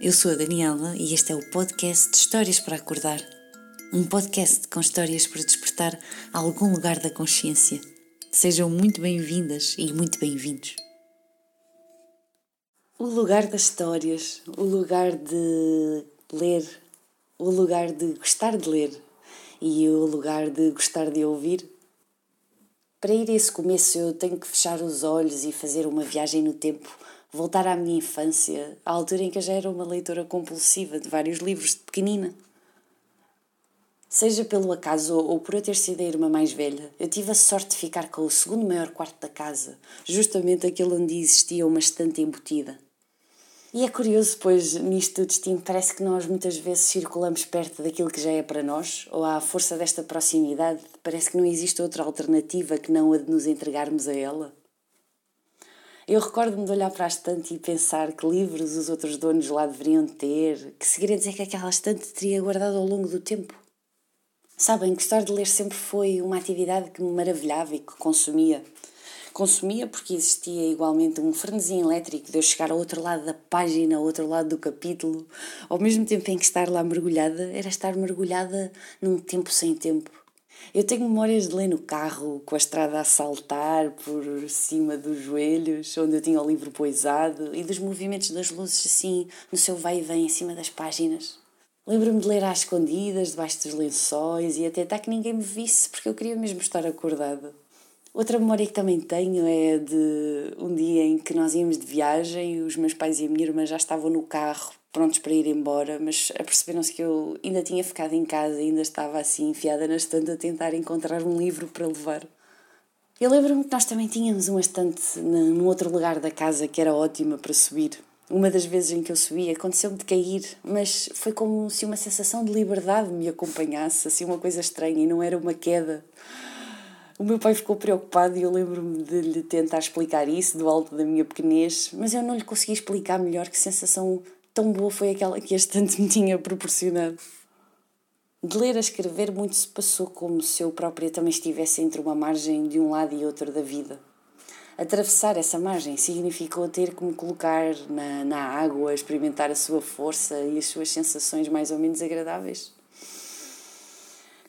eu sou a Daniela e este é o podcast de Histórias para Acordar. Um podcast com histórias para despertar algum lugar da consciência. Sejam muito bem-vindas e muito bem-vindos. O lugar das histórias, o lugar de ler, o lugar de gostar de ler e o lugar de gostar de ouvir. Para ir a esse começo, eu tenho que fechar os olhos e fazer uma viagem no tempo voltar à minha infância, à altura em que eu já era uma leitora compulsiva de vários livros de pequenina. Seja pelo acaso ou por eu ter sido a irmã mais velha, eu tive a sorte de ficar com o segundo maior quarto da casa, justamente aquele onde existia uma estante embutida. E é curioso, pois nisto do destino parece que nós muitas vezes circulamos perto daquilo que já é para nós, ou à força desta proximidade, parece que não existe outra alternativa que não a de nos entregarmos a ela. Eu recordo-me de olhar para a estante e pensar que livros os outros donos lá deveriam ter, que segredos é que aquela estante teria guardado ao longo do tempo. Sabem, gostar de ler sempre foi uma atividade que me maravilhava e que consumia. Consumia porque existia igualmente um frenesim elétrico de eu chegar ao outro lado da página, ao outro lado do capítulo. Ao mesmo tempo em que estar lá mergulhada, era estar mergulhada num tempo sem tempo. Eu tenho memórias de ler no carro, com a estrada a saltar por cima dos joelhos, onde eu tinha o livro poisado, e dos movimentos das luzes assim, no seu vai e vem em cima das páginas. Lembro-me de ler às escondidas, debaixo dos lençóis, e até tentar que ninguém me visse, porque eu queria mesmo estar acordada. Outra memória que também tenho é de um dia em que nós íamos de viagem, os meus pais e a minha irmã já estavam no carro prontos para ir embora, mas aperceberam-se que eu ainda tinha ficado em casa, ainda estava assim enfiada na estante a tentar encontrar um livro para levar. Eu lembro-me que nós também tínhamos uma estante num outro lugar da casa que era ótima para subir. Uma das vezes em que eu subi aconteceu-me de cair, mas foi como se uma sensação de liberdade me acompanhasse, assim uma coisa estranha, e não era uma queda. O meu pai ficou preocupado e eu lembro-me de lhe tentar explicar isso do alto da minha pequenez, mas eu não lhe consegui explicar melhor que sensação tão boa foi aquela que este tanto me tinha proporcionado. De ler a escrever, muito se passou como se eu própria também estivesse entre uma margem de um lado e outro da vida. Atravessar essa margem significou ter que me colocar na, na água, experimentar a sua força e as suas sensações mais ou menos agradáveis.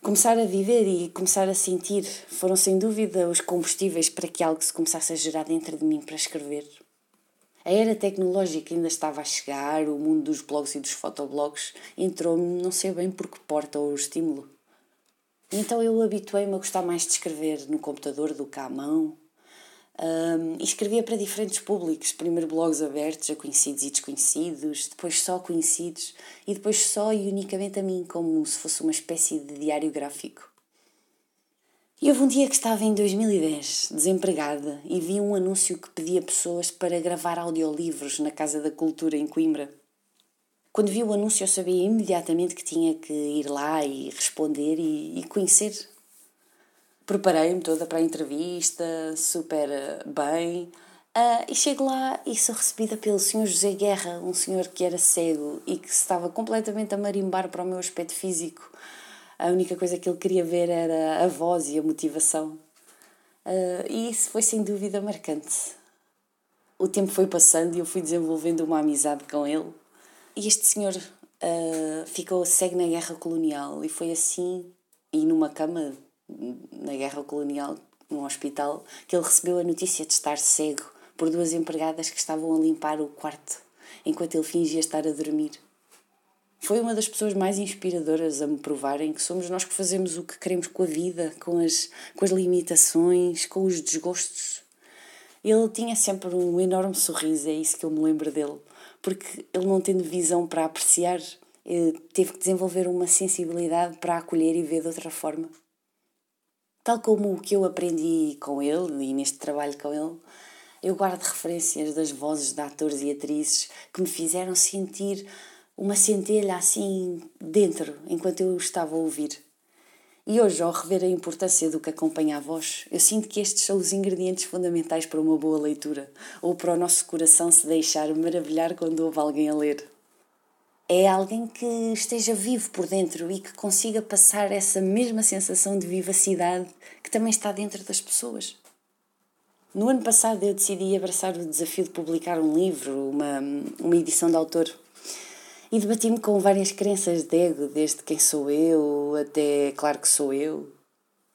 Começar a viver e começar a sentir foram sem dúvida os combustíveis para que algo se começasse a gerar dentro de mim para escrever. A era tecnológica ainda estava a chegar, o mundo dos blogs e dos fotoblogs entrou-me não sei bem por que porta ou estímulo. Então eu habituei-me a gostar mais de escrever no computador do que à mão. Um, e escrevia para diferentes públicos, primeiro blogs abertos a conhecidos e desconhecidos, depois só conhecidos e depois só e unicamente a mim, como se fosse uma espécie de diário gráfico. E houve um dia que estava em 2010, desempregada, e vi um anúncio que pedia pessoas para gravar audiolivros na Casa da Cultura em Coimbra. Quando vi o anúncio, eu sabia imediatamente que tinha que ir lá e responder e, e conhecer. Preparei-me toda para a entrevista, super bem, uh, e chego lá e sou recebida pelo Sr. José Guerra, um senhor que era cego e que estava completamente a marimbar para o meu aspecto físico a única coisa que ele queria ver era a voz e a motivação. Uh, e isso foi sem dúvida marcante. O tempo foi passando e eu fui desenvolvendo uma amizade com ele. E este senhor uh, ficou cego na guerra colonial e foi assim, e numa cama na guerra colonial, num hospital, que ele recebeu a notícia de estar cego por duas empregadas que estavam a limpar o quarto enquanto ele fingia estar a dormir. Foi uma das pessoas mais inspiradoras a me provarem que somos nós que fazemos o que queremos com a vida, com as, com as limitações, com os desgostos. Ele tinha sempre um enorme sorriso, é isso que eu me lembro dele, porque ele não tendo visão para apreciar, eh, teve que desenvolver uma sensibilidade para acolher e ver de outra forma. Tal como o que eu aprendi com ele e neste trabalho com ele, eu guardo referências das vozes de atores e atrizes que me fizeram sentir uma centelha assim dentro enquanto eu estava a ouvir. E hoje, ao rever a importância do que acompanha a voz, eu sinto que estes são os ingredientes fundamentais para uma boa leitura, ou para o nosso coração se deixar maravilhar quando ouve alguém a ler. É alguém que esteja vivo por dentro e que consiga passar essa mesma sensação de vivacidade que também está dentro das pessoas. No ano passado eu decidi abraçar o desafio de publicar um livro, uma, uma edição de autor E debati-me com várias crenças de ego, desde quem sou eu até claro que sou eu.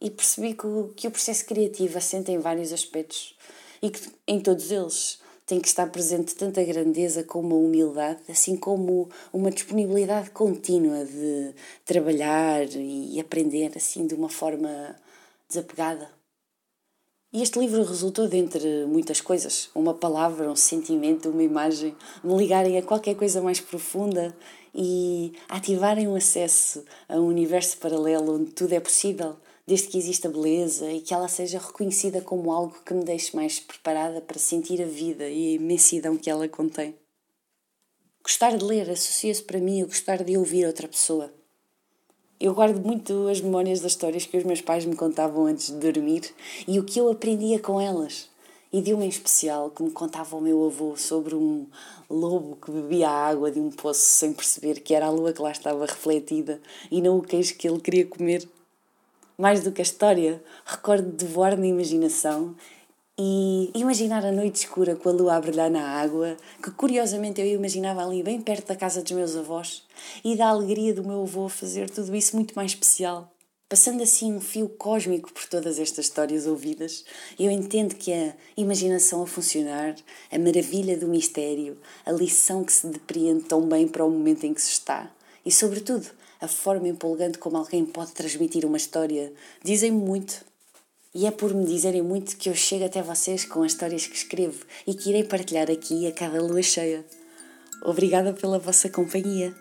E percebi que o, que o processo criativo assenta em vários aspectos e que em todos eles tem que estar presente tanto a grandeza como a humildade, assim como uma disponibilidade contínua de trabalhar e aprender assim de uma forma desapegada. E este livro resultou de entre muitas coisas, uma palavra, um sentimento, uma imagem, me ligarem a qualquer coisa mais profunda e ativarem um acesso a um universo paralelo onde tudo é possível, desde que exista beleza e que ela seja reconhecida como algo que me deixe mais preparada para sentir a vida e a imensidão que ela contém. Gostar de ler associa-se para mim a gostar de ouvir outra pessoa eu guardo muito as memórias das histórias que os meus pais me contavam antes de dormir e o que eu aprendia com elas. E de uma em especial que me contava o meu avô sobre um lobo que bebia a água de um poço sem perceber que era a lua que lá estava refletida e não o queijo que ele queria comer. Mais do que a história, recordo de voar na imaginação e imaginar a noite escura com a lua a brilhar na água, que curiosamente eu imaginava ali bem perto da casa dos meus avós, e da alegria do meu avô fazer tudo isso muito mais especial. Passando assim um fio cósmico por todas estas histórias ouvidas, eu entendo que a imaginação a funcionar, a maravilha do mistério, a lição que se depreende tão bem para o momento em que se está, e sobretudo a forma empolgante como alguém pode transmitir uma história, dizem-me muito e é por me dizerem muito que eu chego até vocês com as histórias que escrevo e que irei partilhar aqui a cada lua cheia. Obrigada pela vossa companhia.